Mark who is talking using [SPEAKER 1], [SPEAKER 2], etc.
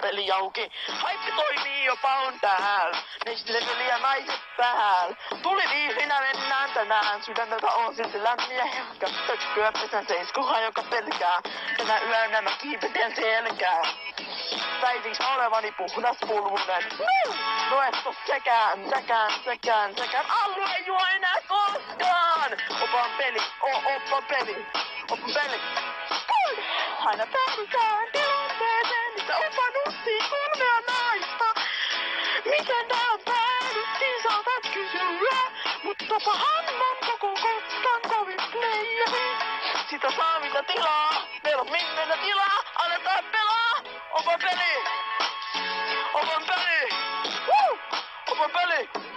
[SPEAKER 1] peli auki. Haippi toimii jopa on. Next level ja naiset päällä. Tuli viihinä mennään tänään. Sydämeltä on silti lämmin ja herkkä. Tökkyä pesän seis, kuha joka pelkää. Tänä yönä mä kiipeten selkää. Väitiks olevani puhdas pulmunen? No et oo sekään, sekään, sekään, sekään. Allu ei juo enää koskaan. Opan peli, o, oppa peli, oppa peli. Aina päädytään Miten tää päädyttiin, saatat kysyä. Mutta pahan on koko kostan kovin player. Sitä saa tilaa, meillä on minne tilaa, aletaan pelaa. Opa peli, Woo! peli.